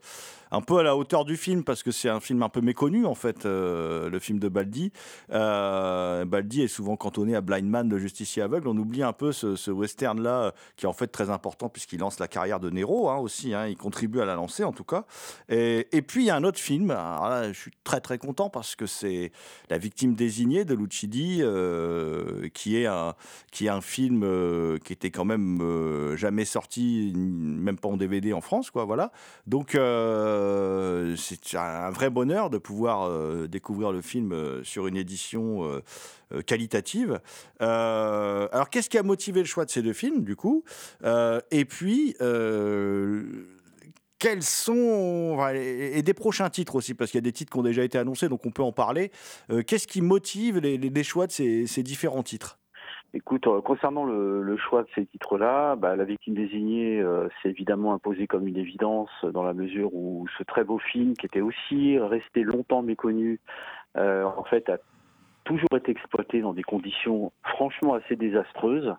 un peu à la hauteur du film parce que c'est un film un peu méconnu en fait, euh, le film de Baldi. Euh, Baldi est souvent cantonné à Blind Man, le justicier aveugle. On oublie un peu ce, ce western là qui est en fait très important puisqu'il lance la carrière de Nero hein, aussi. hein, il contribue à la lancer en tout cas. Et, et puis il y a un autre film. Je suis très très content parce que c'est La victime désignée de Lucidi, euh, qui est un qui est un film euh, qui était quand même euh, jamais sorti, même pas en DVD en France, quoi. Voilà. Donc euh, c'est un vrai bonheur de pouvoir découvrir le film sur une édition qualitative. Alors qu'est-ce qui a motivé le choix de ces deux films, du coup? Et puis quels sont et des prochains titres aussi parce qu'il y a des titres qui ont déjà été annoncés donc on peut en parler. Euh, Qu'est-ce qui motive les, choix de ces, différents titres? Écoute, euh, concernant le, choix de ces titres-là, bah, la victime désignée euh, s'est évidemment imposée comme une évidence euh, dans la mesure où ce très beau film, qui était aussi resté longtemps méconnu, euh, en fait a toujours été exploité dans des conditions franchement assez désastreuses.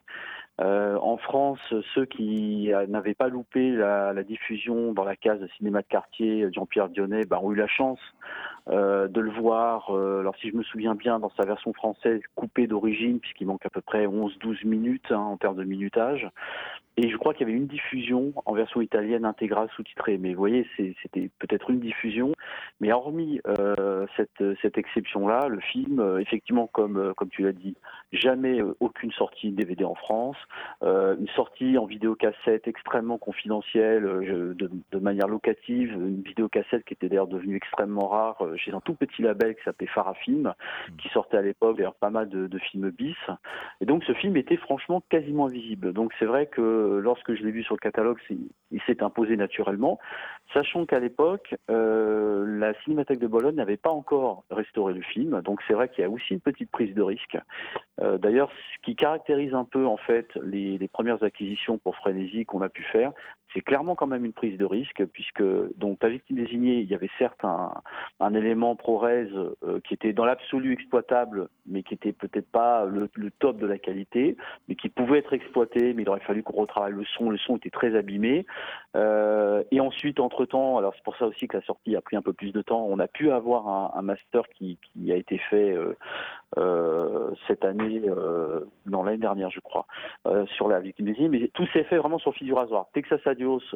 Euh, en France, ceux qui euh, n'avaient pas loupé la, la diffusion dans la case de cinéma de quartier de Jean-Pierre Dionnet bah, ont eu la chance euh, de le voir. euh, alors si je me souviens bien, dans sa version française coupée d'origine, puisqu'il manque à peu près 11-12 minutes hein, en termes de minutage. Et je crois qu'il y avait une diffusion en version italienne intégrale sous-titrée. Mais vous voyez, c'était peut-être une diffusion. Mais hormis euh, cette, cette exception-là, le film, euh, effectivement, comme, euh, comme tu l'as dit, jamais euh, aucune sortie DVD en France, une sortie en vidéocassette extrêmement confidentielle, de, de manière locative, une vidéocassette qui était d'ailleurs devenue extrêmement rare chez un tout petit label qui s'appelait Farafilm, qui sortait à l'époque d'ailleurs pas mal de, de films bis. Et donc ce film était franchement quasiment invisible. Donc c'est vrai que lorsque je l'ai vu sur le catalogue, il s'est imposé naturellement, sachant qu'à l'époque, euh, la Cinémathèque de Bologne n'avait pas encore restauré le film. Donc c'est vrai qu'il y a aussi une petite prise de risque. Euh, D'ailleurs, ce qui caractérise un peu en fait les, les premières acquisitions pour Frénésie qu'on a pu faire, c'est clairement quand même une prise de risque, puisque donc la victime désignée, il y avait certes un, élément ProRes euh, qui était dans l'absolu exploitable, mais qui était peut-être pas le, le, top de la qualité, mais qui pouvait être exploité, mais il aurait fallu qu'on retravaille le son. Le son était très abîmé. Euh, et ensuite, entre-temps, alors c'est pour ça aussi que la sortie a pris un peu plus de temps, on a pu avoir un, master qui, a été fait euh, euh, cette année, non l'année dernière je crois, sur la victime désignée, mais tout s'est fait vraiment sur fil du rasoir. Texas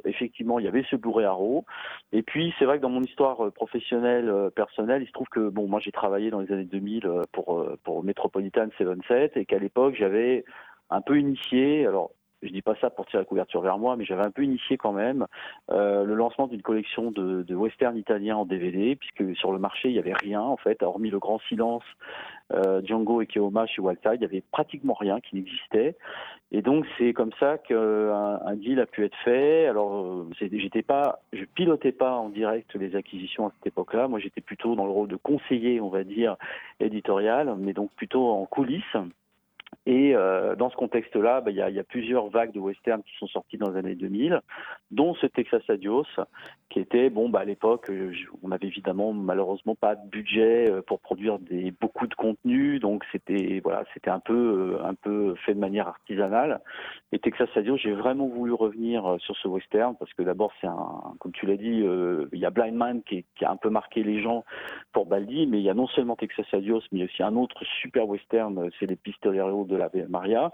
Effectivement, il y avait ce Blu-ray Arrow, et puis c'est vrai que dans mon histoire euh, professionnelle, euh, personnelle, il se trouve que bon, moi j'ai travaillé dans les années 2000 euh, pour pour Metropolitan 77 et qu'à l'époque j'avais un peu initié, alors je dis pas ça pour tirer la couverture vers moi, mais j'avais un peu initié quand même euh, le lancement d'une collection de, de western italiens en DVD, puisque sur le marché il y avait rien en fait, hormis le grand silence, euh, Django et Keoma chez Walter, il y avait pratiquement rien qui n'existait. Et donc c'est comme ça qu'un un deal a pu être fait. Alors j'étais pas, je pilotais pas en direct les acquisitions à cette époque-là. Moi j'étais plutôt dans le rôle de conseiller, on va dire, éditorial, mais donc plutôt en coulisses. Et euh, dans ce contexte-là, bah, il y, a, plusieurs vagues de western qui sont sorties dans les années 2000, dont ce Texas Adios, qui était, bon, bah, à l'époque, on avait évidemment malheureusement pas de budget euh, pour produire beaucoup de contenu, donc c'était voilà, c'était un peu, euh, un peu fait de manière artisanale. Et Texas Adios, j'ai vraiment voulu revenir sur ce western parce que d'abord, c'est un, comme tu l'as dit, euh, il y a Blind Man qui, a un peu marqué les gens pour Baldi, mais il y a non seulement Texas Adios, mais aussi un autre super western, c'est les Pistoleros de la Maria.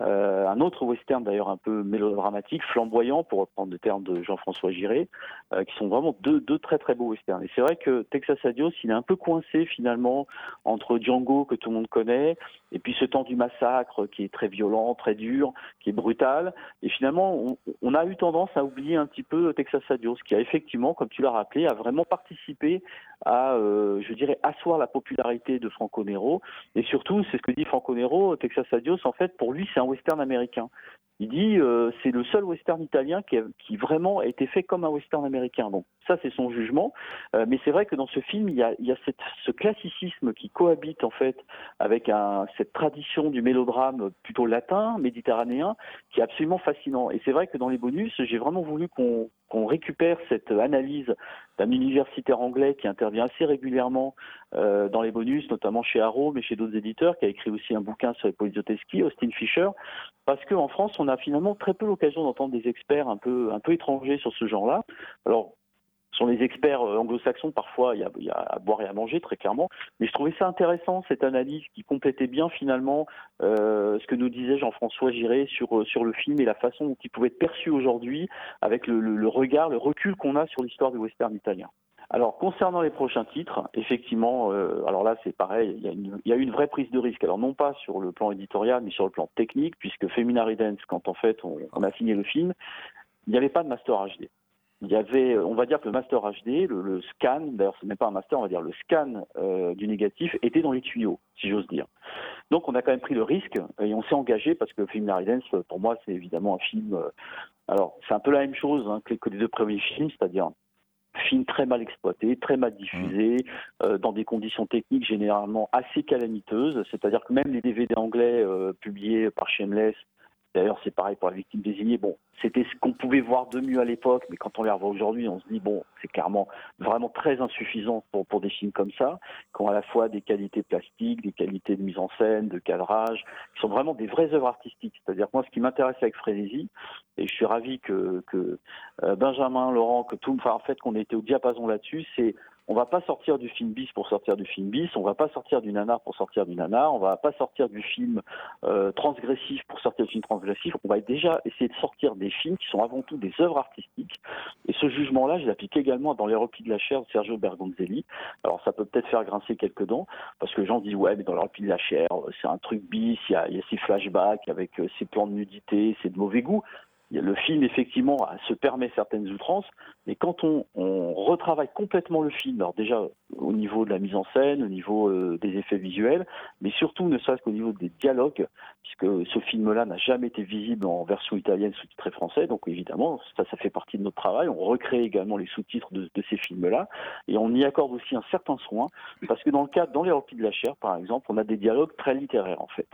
Euh, un autre western d'ailleurs un peu mélodramatique, flamboyant pour reprendre le terme de Jean-François Giré, euh, qui sont vraiment deux, deux très très beaux westerns. Et c'est vrai que Texas Adios, il est un peu coincé finalement entre Django que tout le monde connaît et puis ce temps du massacre qui est très violent, très dur, qui est brutal. Et finalement, on, a eu tendance à oublier un petit peu Texas Adios, qui a effectivement, comme tu l'as rappelé, a vraiment participé à, euh, je dirais, asseoir la popularité de Franco Nero. Et surtout, c'est ce que dit Franco Nero, Texas Adios, en fait, pour lui, c'est un western américain. Il dit euh, c'est le seul western italien qui, vraiment a été fait comme un western américain. Donc ça c'est son jugement, euh, mais c'est vrai que dans ce film il y a, ce classicisme qui cohabite en fait avec cette tradition du mélodrame plutôt latin, méditerranéen, qui est absolument fascinant. Et c'est vrai que dans les bonus j'ai vraiment voulu qu'on récupère cette analyse d'un universitaire anglais qui intervient assez régulièrement euh, dans les bonus, notamment chez Arrow, mais chez d'autres éditeurs, qui a écrit aussi un bouquin sur les Poliziotteschi, Austin Fisher, parce qu'en France, on a finalement très peu l'occasion d'entendre des experts un peu, étrangers sur ce genre-là. Alors, sont les experts anglo-saxons, parfois il y, a, à boire et à manger très clairement, mais je trouvais ça intéressant cette analyse qui complétait bien finalement euh, ce que nous disait Jean-François Giré sur le film et la façon dont il pouvait être perçu aujourd'hui avec le, regard, le recul qu'on a sur l'histoire du western italien. Alors concernant les prochains titres, effectivement, euh, alors là c'est pareil, il y, a une, il y, a une vraie prise de risque. Alors non pas sur le plan éditorial, mais sur le plan technique, puisque Feminary Dance, quand en fait on, a signé le film, il n'y avait pas de master HD il y avait, on va dire que le master HD, le, le scan, d'ailleurs ce n'est pas un master, on va dire le scan euh, du négatif était dans les tuyaux, si j'ose dire. Donc on a quand même pris le risque et on s'est engagé parce que film Dance, pour moi, c'est évidemment un film. Euh, alors c'est un peu la même chose hein, que les deux premiers films, c'est-à-dire film très mal exploité, très mal diffusé, euh, dans des conditions techniques généralement assez calamiteuses. C'est-à-dire que même les DVD anglais euh, publiés par Shameless D'ailleurs, c'est pareil pour la victime désignée. Bon, c'était ce qu'on pouvait voir de mieux à l'époque, mais quand on les revoit aujourd'hui, on se dit bon, c'est clairement vraiment très insuffisant pour, pour des films comme ça, qui ont à la fois des qualités plastiques, des qualités de mise en scène, de cadrage, qui sont vraiment des vraies œuvres artistiques. C'est-à-dire moi, ce qui m'intéresse avec Frénésie, et je suis ravi que, que euh, Benjamin, Laurent, que tout, enfin en fait, qu'on ait été au diapason là-dessus, c'est on va pas sortir du film bis pour sortir du film bis, on va pas sortir du nanar pour sortir du nanar, on va pas sortir du film euh, transgressif pour sortir du film transgressif, on va déjà essayer de sortir des films qui sont avant tout des œuvres artistiques. Et ce jugement-là, je l'applique également dans Les replis de la chair de Sergio Bergonzelli. Alors ça peut peut-être faire grincer quelques dents, parce que les gens disent ouais, mais dans Les replis de la chair, c'est un truc bis, il y a, il y a ces flashbacks avec euh, ces plans de nudité, c'est de mauvais goût le film effectivement se permet certaines outrances, mais quand on, retravaille complètement le film, alors déjà au niveau de la mise en scène, au niveau euh, des effets visuels, mais surtout ne serait-ce qu'au niveau des dialogues, puisque ce film-là n'a jamais été visible en version italienne sous-titré français, donc évidemment ça, fait partie de notre travail. On recrée également les sous-titres de, ces films-là, et on y accorde aussi un certain soin, parce que dans le cadre, dans les replis de la chair, par exemple, on a des dialogues très littéraires en fait,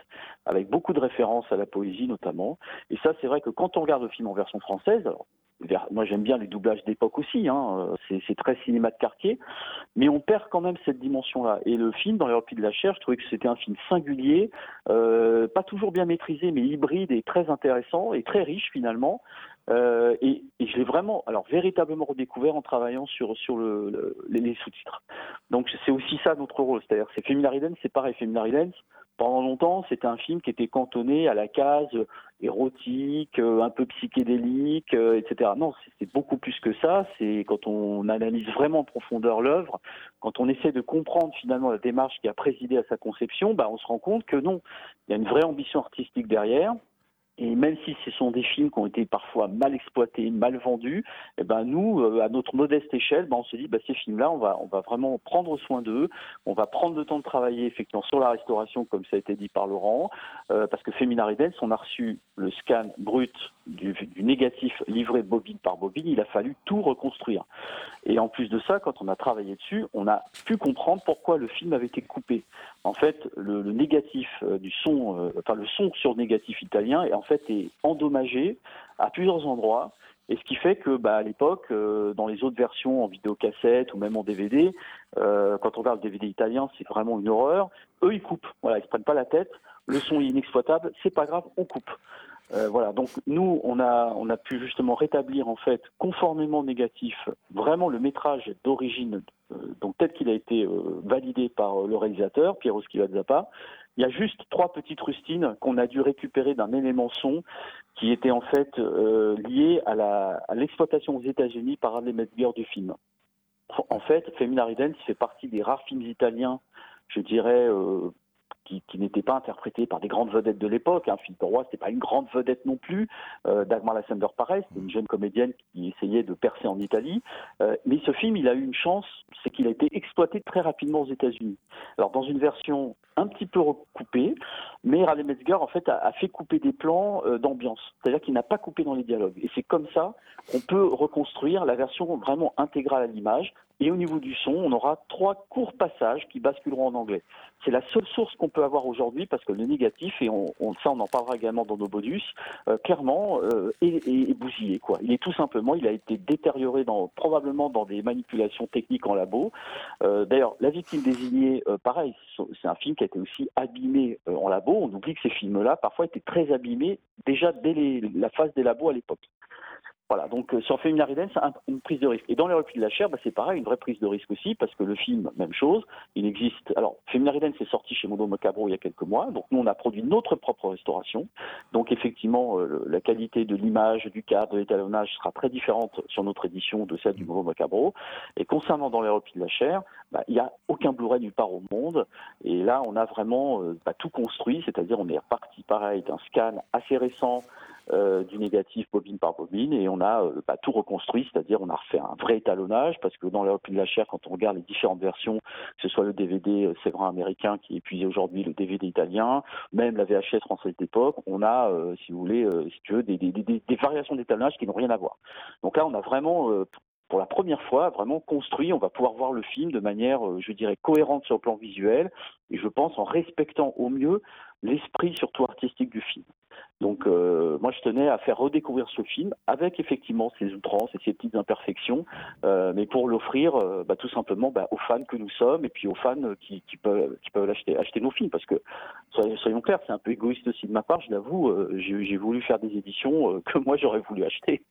avec beaucoup de références à la poésie notamment, et ça c'est vrai que quand on regarde le film en version française, alors moi j'aime bien les doublages d'époque aussi, hein, euh, c'est très cinéma de quartier, mais on perd quand même cette dimension-là. Et le film, dans les replis de la chair, je trouvais que c'était un film singulier, euh, pas toujours bien maîtrisé, mais hybride et très intéressant et très riche finalement. Euh, et, je l'ai vraiment, alors véritablement redécouvert en travaillant sur sur le, le- les, sous-titres. Donc c'est aussi ça notre rôle, c'est-à-dire c'est Femina Ridens, c'est pareil, Femina Ridens. Pendant longtemps, c'était un film qui était cantonné à la case érotique, euh, un peu psychédélique, euh, etc. Non, c'est- beaucoup plus que ça. C'est quand on analyse vraiment en profondeur l'œuvre, quand on essaie de comprendre finalement la démarche qui a présidé à sa conception, bah, on se rend compte que non, il y a une vraie ambition artistique derrière. Et même si ce sont des films qui ont été parfois mal exploités, mal vendus, eh ben nous, euh, à notre modeste échelle, ben on se dit, bah, ces films-là, on va, vraiment prendre soin d'eux, on va prendre le temps de travailler effectivement sur la restauration, comme ça a été dit par Laurent, euh, parce que Femina Ridens, on a reçu le scan brut du, du négatif livré bobine par bobine, il a fallu tout reconstruire. Et en plus de ça, quand on a travaillé dessus, on a pu comprendre pourquoi le film avait été coupé. En fait, le, négatif euh, du son, euh, enfin le son sur négatif italien, est en fait endommagé à plusieurs endroits. Et ce qui fait que, bah, à l'époque, euh, dans les autres versions en vidéocassette ou même en DVD, quand on regarde le DVD italien, c'est vraiment une horreur. Eux, ils coupent. Voilà, ils se prennent pas la tête. Le son est inexploitable. C'est pas grave, on coupe. Euh, voilà, donc nous, on a, on a pu justement rétablir en fait, conformément négatif, vraiment le métrage d'origine, euh, donc tel qu'il a été euh, validé par euh, le réalisateur, Piero Zappa. Il y a juste trois petites rustines qu'on a dû récupérer d'un élément son qui était en fait euh, lié à l'exploitation aux États-Unis par Adley Metzger du film. En fait, Femina Ridens fait partie des rares films italiens, je dirais, qui, qui n'étaient pas interprétés par des grandes vedettes de l'époque. Hein. Philippe Roy, c'était pas une grande vedette non plus. Euh, Dagmar Lassander, pareil, c'était une jeune comédienne qui essayait de percer en Italie. Euh, mais ce film, il a eu une chance, c'est qu'il a été exploité très rapidement aux États-Unis. Alors dans une version un petit peu recoupée, mais Radé Metzger en fait a, a fait couper des plans euh, d'ambiance, c'est-à-dire qu'il n'a pas coupé dans les dialogues. Et c'est comme ça qu'on peut reconstruire la version vraiment intégrale à l'image. Et au niveau du son, on aura trois courts passages qui basculeront en anglais. C'est la seule source qu'on peut avoir aujourd'hui parce que le négatif, et on, ça on en parlera également dans nos bonus, euh, clairement euh, est, bousillé. Quoi. Il est tout simplement, il a été détérioré probablement dans des manipulations techniques en labo. Euh, D'ailleurs, La victime désignée, pareil, c'est un film qui a été aussi abîmé en labo. On oublie que ces films-là, parfois, étaient très abîmés déjà dès la phase des labos à l'époque. Voilà, donc euh, sur Femina Ridens, c'est un- une prise de risque. Et dans les replis de la chair, bah, c'est pareil, une vraie prise de risque aussi, parce que le film, même chose, il existe. Alors, Femina Ridens est sorti chez Mondo Macabro il y a quelques mois, donc nous on a produit notre propre restauration. Donc effectivement, euh, la qualité de l'image, du cadre, de l'étalonnage sera très différente sur notre édition de celle du Mondo Macabro. Et concernant dans les replis de la chair, bah, il n'y a aucun Blu-ray nulle part au monde. Et là, on a vraiment euh, bah, tout construit, c'est-à-dire on est reparti pareil d'un scan assez récent euh, du négatif bobine par bobine et on a euh, bah, tout reconstruit, c'est-à-dire on a refait un vrai étalonnage parce que dans replis de la chair, quand on regarde les différentes versions, que ce soit le DVD euh, Séverin américain qui est épuisé aujourd'hui, le DVD italien, même la VHS française d'époque, on a, euh, si vous voulez, euh, si tu veux, des, des, des, des variations d'étalonnage qui n'ont rien à voir. Donc là, on a vraiment pour la première fois, vraiment construit, on va pouvoir voir le film de manière, je dirais, cohérente sur le plan visuel, et je pense en respectant au mieux l'esprit surtout artistique du film. Donc euh, moi je tenais à faire redécouvrir ce film avec effectivement ses outrances et ses petites imperfections, euh, mais pour l'offrir euh, bah, tout simplement bah, aux fans que nous sommes et puis aux fans qui, peuvent, acheter, nos films parce que soyons, clairs, c'est un peu égoïste aussi de ma part, je l'avoue, j'ai voulu faire des éditions que moi j'aurais voulu acheter.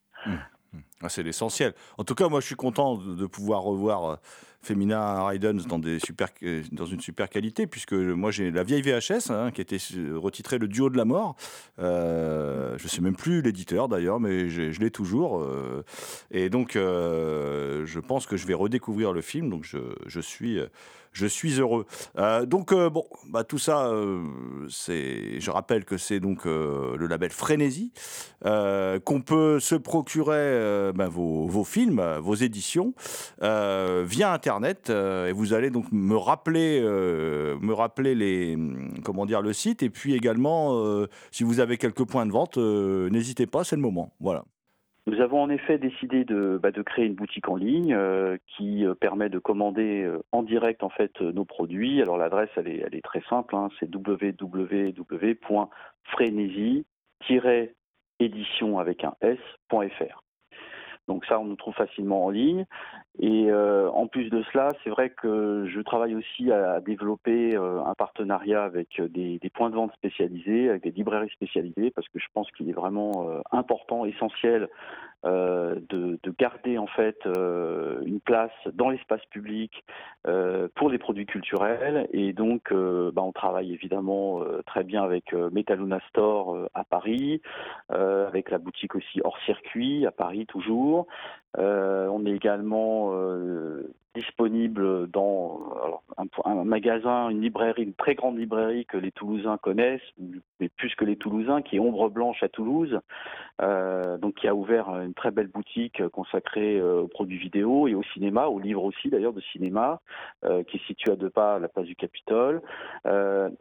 Ah, c'est l'essentiel. En tout cas, moi, je suis content de, pouvoir revoir Femina Ridens dans, des super, euh, dans une super qualité, puisque moi, j'ai la vieille VHS hein, qui était euh, retitrée Le Duo de la Mort. Euh, je sais même plus l'éditeur d'ailleurs, mais je l'ai toujours. euh, et donc, je pense que je vais redécouvrir le film, donc je, je suis. je suis heureux. Donc bon, bah tout ça. Je rappelle que c'est donc le label Frénésie qu'on peut se procurer bah, vos, vos films, vos éditions via Internet. Euh, et vous allez donc me rappeler, euh, me rappeler les, comment dire, le site. Et puis également, euh, si vous avez quelques points de vente, n'hésitez pas, c'est le moment. Voilà. Nous avons en effet décidé de, bah, créer une boutique en ligne qui permet de commander en direct en fait nos produits. Alors l'adresse elle est, elle est très simple, hein, c'est www.frénésie-édition avec un s.fr. Donc ça, on nous trouve facilement en ligne. Et euh, en plus de cela, c'est vrai que je travaille aussi à développer euh, un partenariat avec des, des, points de vente spécialisés, avec des librairies spécialisées, parce que je pense qu'il est vraiment euh, important, essentiel euh, de, de, garder en fait euh, une place dans l'espace public euh, pour les produits culturels. Et donc, bah, on travaille évidemment très bien avec Metaluna Store à Paris, avec la boutique aussi hors circuit à Paris toujours. on est également disponible dans un, magasin, une librairie, une très grande librairie que les Toulousains connaissent, mais plus que les Toulousains, qui est Ombre Blanche à Toulouse, euh, donc qui a ouvert une très belle boutique consacrée euh, aux produits vidéo et au cinéma, aux livres aussi d'ailleurs de cinéma, euh, qui est situé à deux pas à la place du Capitole.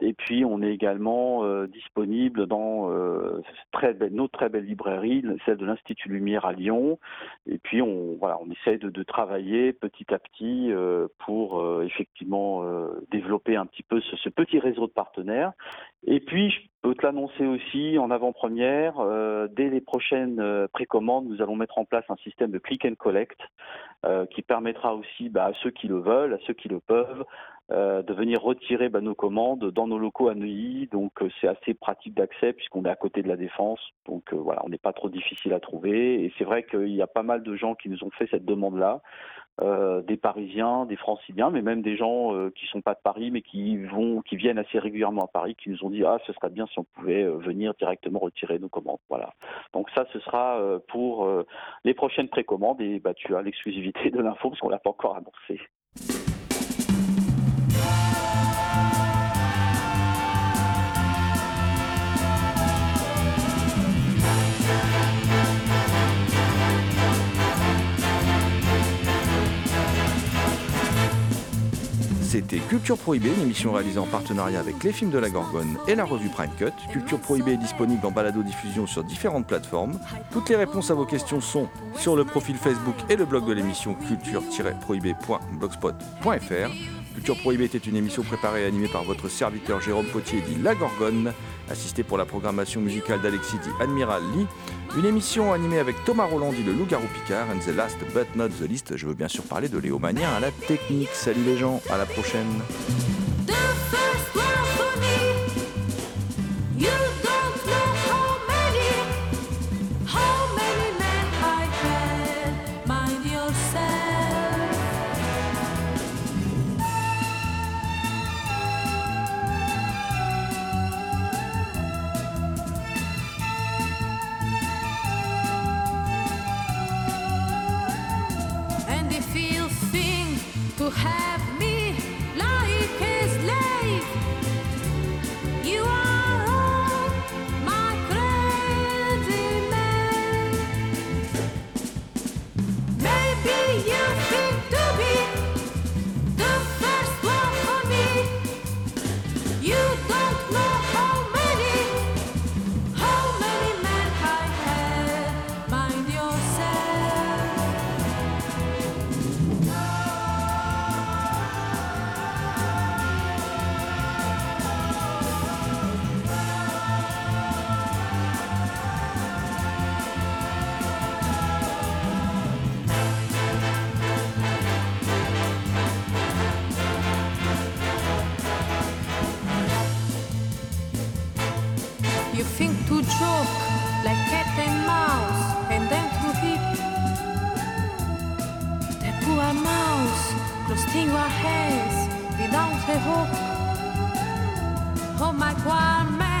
Et puis on est également disponible dans notre très belle librairie, celle de l'Institut Lumière à Lyon. Et puis on voilà, on essaie de travailler petit à petit euh, pour euh, effectivement euh, développer un petit peu ce, ce, petit réseau de partenaires. Et puis, je peux te l'annoncer aussi en avant-première, dès les prochaines précommandes, nous allons mettre en place un système de click and collect qui permettra aussi bah, à ceux qui le veulent, à ceux qui le peuvent, euh, de venir retirer bah, nos commandes dans nos locaux à Neuilly. Donc euh, c'est assez pratique d'accès puisqu'on est à côté de la défense. Donc euh, voilà, on n'est pas trop difficile à trouver. Et c'est vrai qu'il y a pas mal de gens qui nous ont fait cette demande-là. Euh, des Parisiens, des Franciliens, mais même des gens euh, qui sont pas de Paris, mais qui vont, qui viennent assez régulièrement à Paris, qui nous ont dit ah ce serait bien si on pouvait euh, venir directement retirer nos commandes. Voilà. Donc ça ce sera pour les prochaines précommandes et bah tu as l'exclusivité de l'info parce qu'on l'a pas encore annoncé. Culture Prohibée, une émission réalisée en partenariat avec les films de la Gorgone et la revue Prime Cut. Culture Prohibée est disponible en balado-diffusion sur différentes plateformes. Toutes les réponses à vos questions sont sur le profil Facebook et le blog de l'émission culture-prohibée.blogspot.fr. Culture Prohibée était une émission préparée et animée par votre serviteur Jérôme Potier dit La Gorgone, assisté pour la programmation musicale d'Alexis dit Admiral Lee. Une émission animée avec Thomas Roland dit le loup-garou Picard and the last but not the least. Je veux bien sûr parler de Léo Mania à la technique. Salut les gens, à la prochaine. Oh my God, man,